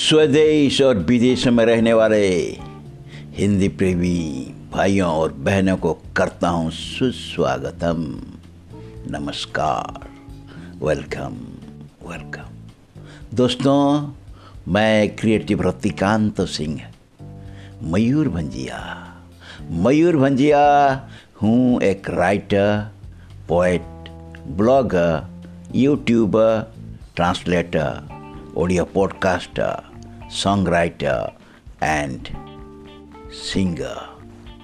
स्वदेश और विदेशों में रहने वाले हिंदी प्रेमी भाइयों और बहनों को करता हूँ सुस्वागतम। नमस्कार। वेलकम। वेलकम। दोस्तों मैं क्रिएटिव रतिकांत सिंह मयूर भंजिया। मयूर भंजिया हूँ एक writer poet blogger YouTuber translator audio podcaster, songwriter, and singer.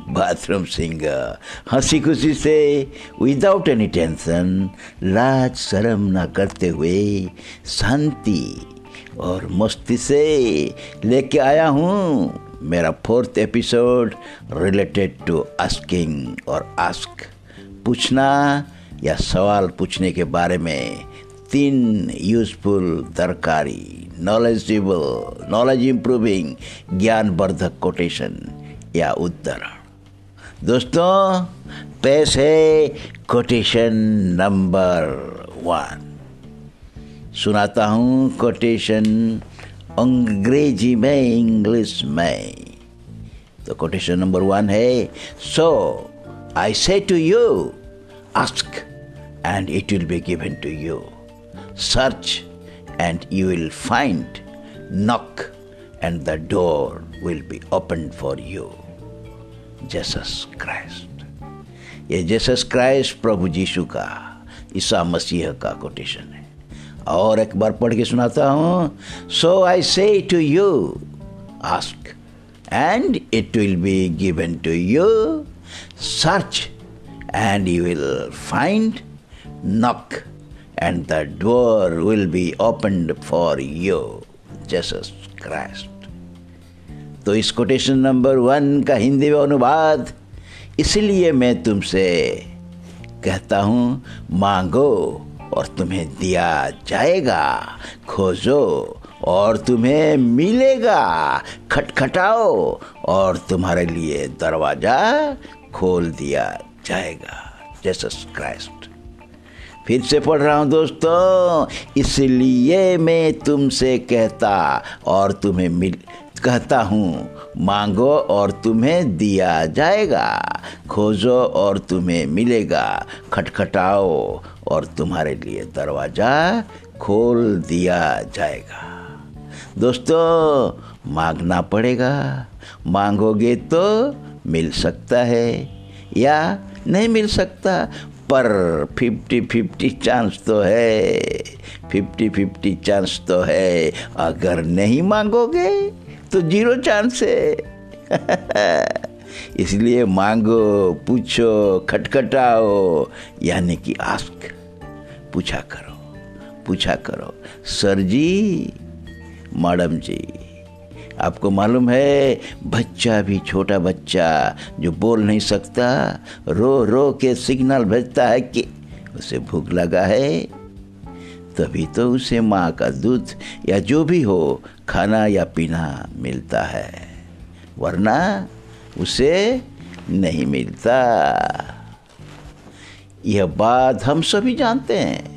Bathroom singer हँसी खुशी से विदाउट एनी टेंशन लाज शर्म ना करते हुए शांति और मस्ती से लेके आया हूँ मेरा fourth episode related to asking और आस्क पूछना या सवाल पूछने के बारे में तीन यूजफुल दरकारी नॉलेजेबल नॉलेज इम्प्रूविंग ज्ञानवर्धक कोटेशन या उद्धरण दोस्तों है कोटेशन नंबर वन सुनाता हूँ कोटेशन अंग्रेज़ी में इंग्लिश में तो कोटेशन नंबर वन है so I say to you ask and it will be given to you Search and you will find. Knock and the door will be opened for you. Jesus Christ. ये Jesus Christ प्रभु जीशु का ईसा मसीह का quotation है और एक बार पढ़ के सुनाता हूँ so I say to you ask and it will be given to you search and you will find knock and the door will be opened for you. Jesus Christ. तो इस कोटेशन नंबर वन का हिंदी में अनुवाद, इसलिए मैं तुमसे कहता हूँ, मांगो और तुम्हें दिया जाएगा, खोजो और तुम्हें मिलेगा, खटखटाओ और तुम्हारे लिए दरवाज़ा खोल दिया जाएगा जसस क्राइस्ट फिर से पढ़ रहा हूँ दोस्तों। इसलिए मैं तुमसे कहता और तुम्हें मिल, कहता हूँ, मांगो और तुम्हें दिया जाएगा, खोजो और तुम्हें मिलेगा, खटखटाओ और तुम्हारे लिए दरवाज़ा खोल दिया जाएगा। दोस्तों, मांगना पड़ेगा। मांगोगे तो मिल सकता है या नहीं मिल सकता? पर फिफ्टी फिफ्टी चांस तो है फिफ्टी फिफ्टी चांस तो है। अगर नहीं मांगोगे तो ज़ीरो चांस है। इसलिए मांगो, पूछो, खटखटाओ, यानी कि आस्क पूछा करो पूछा करो। सर जी, मैडम जी आपको मालूम है, बच्चा भी छोटा बच्चा जो बोल नहीं सकता, रो रो के सिग्नल भेजता है कि उसे भूख लगा है। तभी तो उसे माँ का दूध या जो भी हो, खाना या पीना मिलता है, वरना उसे नहीं मिलता। यह बात हम सभी जानते हैं।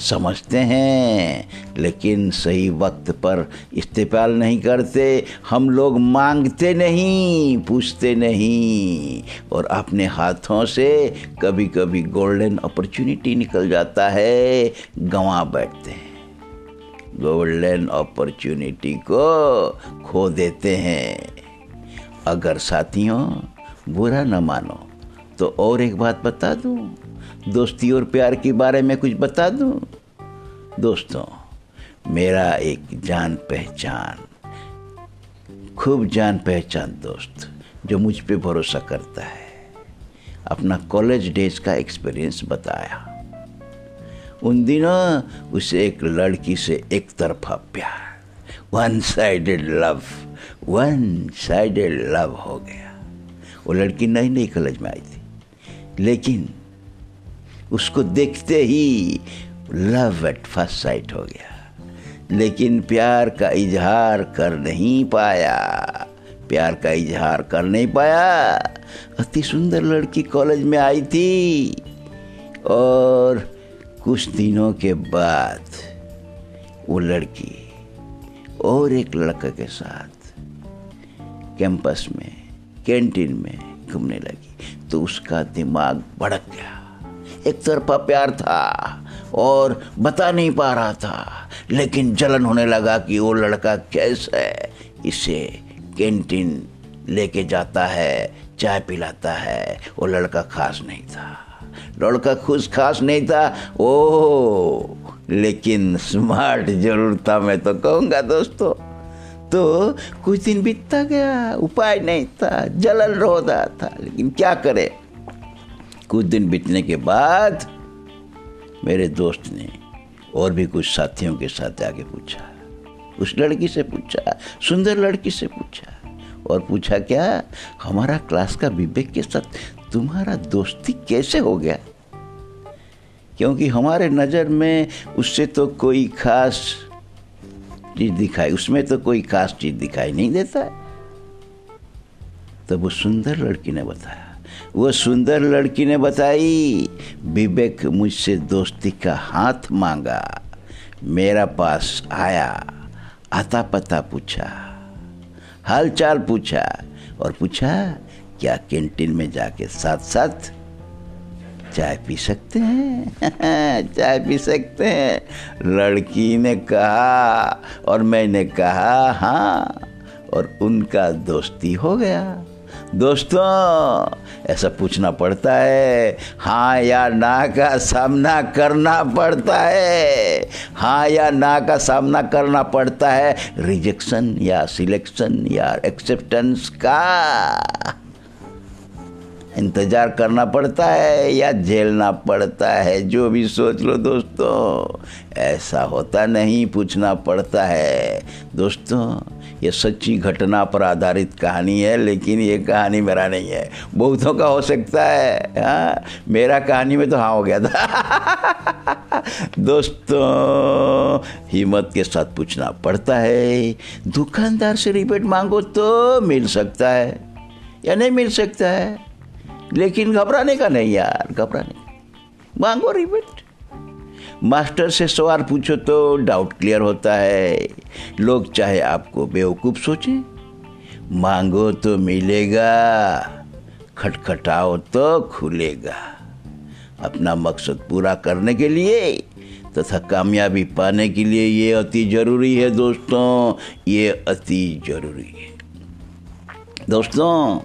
समझते हैं, लेकिन सही वक्त पर इस्तेमाल नहीं करते। हम लोग मांगते नहीं, पूछते नहीं, और अपने हाथों से कभी कभी गोल्डन अपॉर्चुनिटी निकल जाता है। गंवा बैठते हैं। गोल्डन अपॉर्चुनिटी को खो देते हैं। अगर साथियों, बुरा न मानो तो और एक बात बता दूँ। दोस्ती और प्यार के बारे में कुछ बता दूँ? दोस्तों, मेरा एक जान पहचान, खूब जान पहचान दोस्त जो मुझ पे भरोसा करता है। अपना कॉलेज डेज़ का एक्सपीरियंस बताया। उन दिनों उसे एक लड़की से एक तरफा प्यार one sided love one sided love हो गया। वो लड़की नई नई कॉलेज में आई थी, लेकिन उसको देखते ही लव एट फ़र्स्ट साइट हो गया। लेकिन प्यार का इजहार कर नहीं पाया। प्यार का इजहार कर नहीं पाया। अति सुंदर लड़की कॉलेज में आई थी। और कुछ दिनों के बाद वो लड़की और एक लड़का के साथ कैंपस में कैंटीन में घूमने लगी। तो उसका दिमाग भड़क गया। एक तरफा प्यार था और बता नहीं पा रहा था, लेकिन जलन होने लगा कि वो लड़का कैसे इसे कैंटीन लेके जाता है, चाय पिलाता है। वो लड़का खास नहीं था। लड़का खुश खास नहीं था। ओ लेकिन स्मार्ट ज़रूर था मैं तो कहूँगा दोस्तों। तो कुछ दिन बीतता गया, उपाय नहीं था, जलन रो रहा था, लेकिन क्या करे? कुछ दिन बीतने के बाद मेरे दोस्त ने और भी कुछ साथियों के साथ आके पूछा। उस लड़की से पूछा, सुंदर लड़की से पूछा और पूछा, क्या हमारा क्लास का विवेक के साथ तुम्हारा दोस्ती कैसे हो गया? क्योंकि हमारे नज़र में उससे तो कोई खास चीज़ दिखाई, उसमें तो कोई खास चीज़ दिखाई नहीं देता। तब तो वो सुंदर लड़की ने बताया वो सुंदर लड़की ने बताई, विवेक मुझसे दोस्ती का हाथ मांगा, मेरा पास आया आता पता पूछा हाल चाल पूछा और पूछा, क्या कैंटीन में जाके साथ साथ चाय पी सकते हैं? चाय पी सकते हैं। लड़की ने कहा और मैंने कहा हाँ और उनका दोस्ती हो गया। दोस्तों, ऐसा पूछना पड़ता है। हाँ या ना का सामना करना पड़ता है। हाँ या ना का सामना करना पड़ता है। रिजेक्शन या सिलेक्शन या एक्सेप्टेंस का इंतज़ार करना पड़ता है या झेलना पड़ता है, जो भी सोच लो दोस्तों। ऐसा होता नहीं, पूछना पड़ता है। दोस्तों ये सच्ची घटना पर आधारित कहानी है, लेकिन ये कहानी मेरा नहीं है। बहुतों का हो सकता है हाँ? मेरा कहानी में तो हाँ हो गया था। दोस्तों, हिम्मत के साथ पूछना पड़ता है, दुकानदार से रिबेट मांगो तो मिल सकता है, या नहीं मिल सकता है? लेकिन घबराने का नहीं यार, घबराने मांगो रिबेट। मास्टर से सवाल पूछो तो डाउट क्लियर होता है। लोग चाहे आपको बेवकूफ़ सोचें, मांगो तो मिलेगा, खटखटाओ तो खुलेगा। अपना मकसद पूरा करने के लिए तथा कामयाबी पाने के लिए ये अति ज़रूरी है दोस्तों, ये अति ज़रूरी है। दोस्तों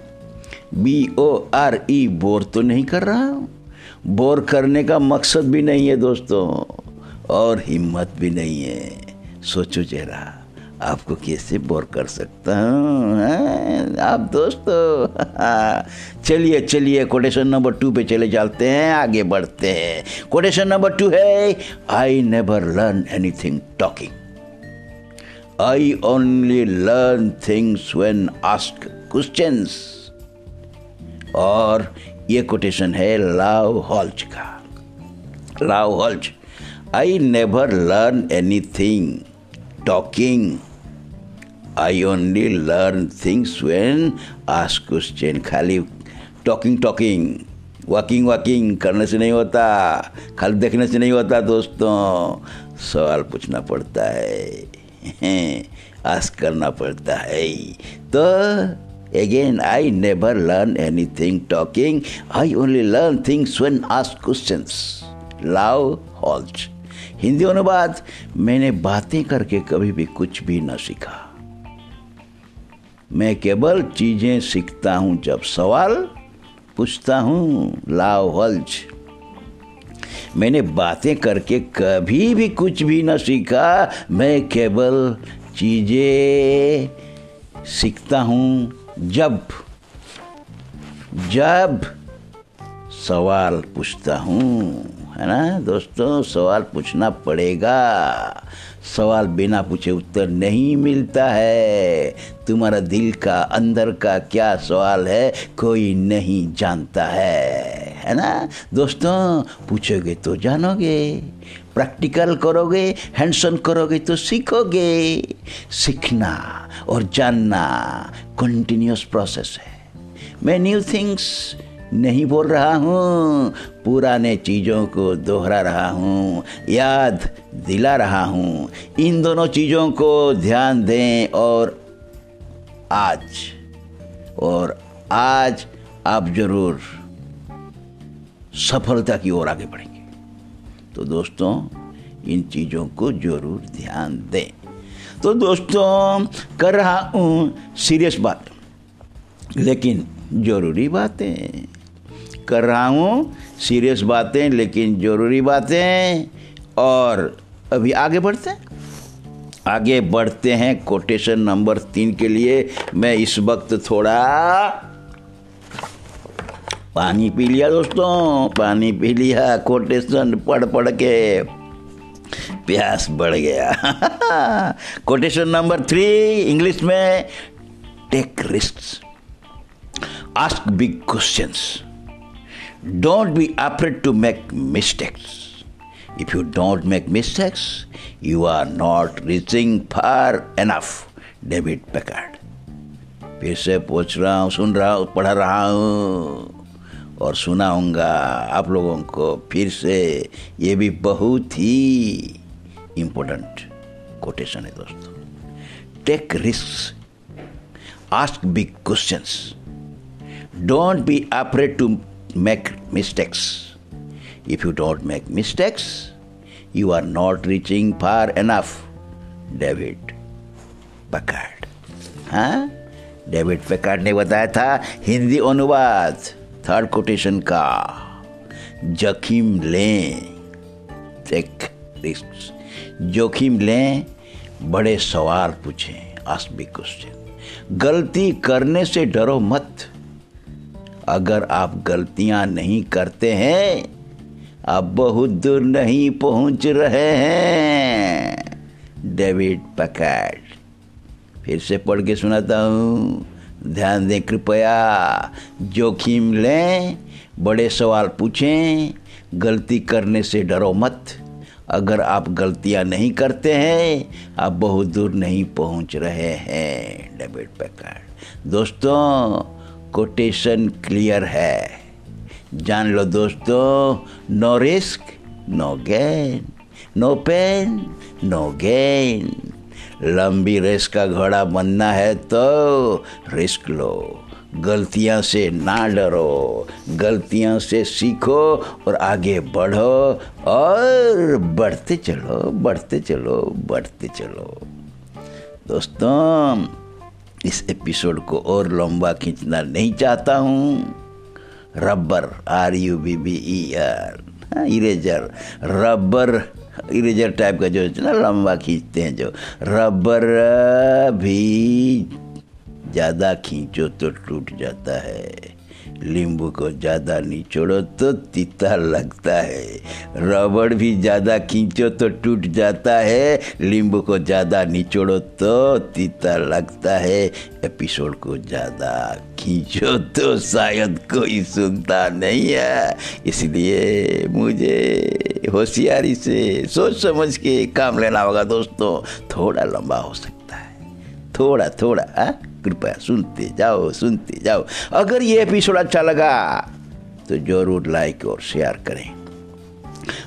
B O R E bore तो नहीं कर रहा हूँ। बोर करने का मकसद भी नहीं है दोस्तों, और हिम्मत भी नहीं है। सोचो जरा, आपको कैसे बोर कर सकता हूँ आप दोस्तों, चलिए चलिए कोटेशन नंबर टू पे चले जाते हैं, आगे बढ़ते हैं। कोटेशन नंबर टू है I never learn anything talking I only learn things when ask questions और ये कोटेशन है लाव हॉल्च का। Lou Holtz I never learn anything talking I only learn things when ask question खाली talking talking walking walking करने से नहीं होता, खाली देखने से नहीं होता दोस्तों। सवाल पूछना पड़ता है आस्क करना पड़ता है। तो Again, I never learn anything talking. I only learn things when asked questions. Love Holch. Hindi अनुवाद मैंने बातें करके कभी भी कुछ भी न सीखा मैं केवल चीज़ें सीखता हूँ जब सवाल पूछता हूँ लाव हल्ज मैंने बातें करके कभी भी कुछ भी न सीखा मैं केवल चीज़ें सीखता हूँ जब जब सवाल पूछता हूँ, है ना? दोस्तों, सवाल पूछना पड़ेगा। सवाल बिना पूछे उत्तर नहीं मिलता है। तुम्हारा दिल का, अंदर का क्या सवाल है, कोई नहीं जानता है है ना? दोस्तों, पूछोगे तो जानोगे। प्रैक्टिकल करोगे हैंडसन करोगे तो सीखोगे। सीखना और जानना कंटिन्यूस प्रोसेस है। मैं न्यू थिंग्स नहीं बोल रहा हूँ, पुराने चीज़ों को दोहरा रहा हूँ, याद दिला रहा हूँ। इन दोनों चीज़ों को ध्यान दें और आज और आज आप ज़रूर सफलता की ओर आगे बढ़ेंगे। तो दोस्तों, इन चीज़ों को ज़रूर ध्यान दें। तो दोस्तों, कर रहा हूँ सीरियस बात। लेकिन ज़रूरी बातें। कर रहा हूँ सीरियस बातें, लेकिन ज़रूरी बातें। और अभी आगे बढ़ते हैं। आगे बढ़ते हैं। कोटेशन नंबर तीन के लिए मैं इस वक्त थोड़ा पानी पी लिया दोस्तों। पानी पी लिया कोटेशन पढ़ पढ़ के। प्यास बढ़ गया। कोटेशन नंबर थ्री इंग्लिश में take risk ask big questions don't be afraid to make mistakes If you don't make mistakes, you are not reaching far enough. David Packard फिर से पूछ रहा हूँ सुन रहा हूँ पढ़ रहा हूँ। और सुनाऊँगा आप लोगों को फिर से। ये भी बहुत ही इम्पोर्टेंट कोटेशन है दोस्तों। Take risk ask big questions don't be afraid to make mistakes if you don't make mistakes you are not reaching far enough. David Packard हाँ? डेविड पकार्ड ने बताया था, हिंदी अनुवाद। थर्ड कोटेशन का जोखिम लें टेक रिस्क जोखिम लें बड़े सवाल पूछें आस्क बिग क्वेश्चन गलती करने से डरो मत। अगर आप गलतियाँ नहीं करते हैं, आप बहुत दूर नहीं पहुँच रहे हैं। डेविड पकैड फिर से पढ़ के सुनाता हूँ। ध्यान दें, कृपया जोखिम लें, बड़े सवाल पूछें, गलती करने से डरो मत। अगर आप गलतियाँ नहीं करते हैं, आप बहुत दूर नहीं पहुँच रहे हैं डेविड पैकार्ड दोस्तों, कोटेशन क्लियर है। जान लो दोस्तों, no risk, no gain. No pain, no gain. लंबी रेस का घोड़ा बनना है तो रिस्क लो। गलतियाँ से ना डरो, गलतियाँ से सीखो और आगे बढ़ो और बढ़ते चलो बढ़ते चलो बढ़ते चलो। दोस्तों, इस एपिसोड को और लंबा खींचना नहीं चाहता हूँ। Rubber R U B B E R eraser, rubber eraser type का जो है ना लंबा खींचते हैं जो रबर भी ज़्यादा खींचो तो टूट जाता है। नींबू को ज़्यादा निचोड़ो तो तीता लगता है। रबड़ भी ज़्यादा खींचो तो टूट जाता है। नींबू को ज़्यादा निचोड़ो तो तीता लगता है। एपिसोड को ज़्यादा खींचो तो शायद कोई सुनता नहीं है। इसलिए मुझे होशियारी से सोच समझ के काम लेना होगा दोस्तों। थोड़ा लंबा हो सकता है। थोड़ा थोड़ा? कृपया सुनते जाओ सुनते जाओ। अगर ये एपिसोड अच्छा लगा तो ज़रूर लाइक और शेयर करें।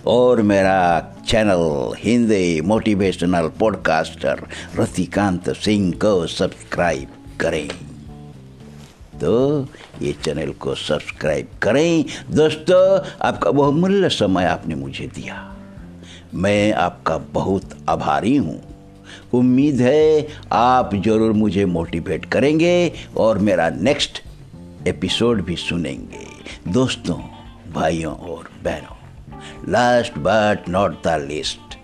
और मेरा channel Hindi motivational podcaster Ratikant Singh को सब्सक्राइब करें। तो ये चैनल को सब्सक्राइब करें। दोस्तों, आपका बहुमूल्य समय आपने मुझे दिया। मैं आपका बहुत आभारी हूँ। उम्मीद है आप ज़रूर मुझे मोटिवेट करेंगे और मेरा नेक्स्ट एपिसोड भी सुनेंगे। दोस्तों, भाइयों और बहनों last but not the list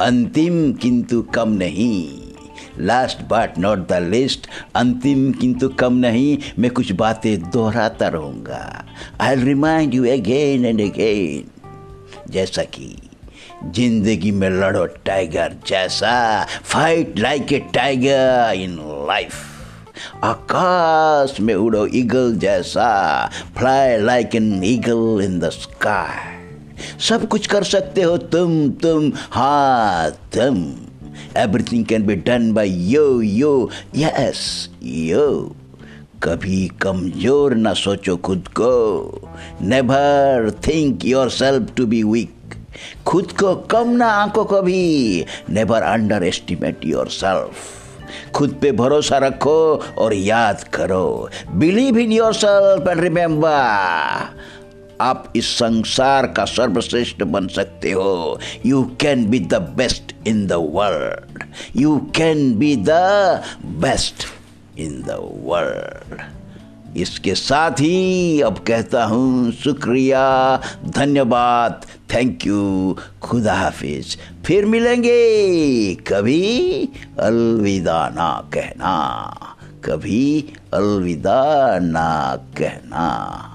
अंतिम किंतु कम नहीं। Last but not the list अंतिम किंतु कम नहीं, मैं कुछ बातें दोहराता रहूँगा। I remind you again and again जैसा कि, ज़िंदगी में लड़ो टाइगर जैसा fight like a tiger in life आकाश में उड़ो ईगल जैसा fly like an eagle in the sky सब कुछ कर सकते हो तुम तुम हाँ तुम। Everything can be done by you you yes you कभी कमज़ोर ना सोचो खुद को. Never think yourself to be weak खुद को कम ना आंको कभी never underestimate yourself खुद पे भरोसा रखो और याद करो. Believe in yourself and remember आप इस संसार का सर्वश्रेष्ठ बन सकते हो। You can be the best in the world you can be the best in the world इसके साथ ही अब कहता हूँ, शुक्रिया, धन्यवाद। थैंक यू खुदा हाफिज। फिर मिलेंगे। कभी अलविदा ना कहना। कभी अलविदा ना कहना।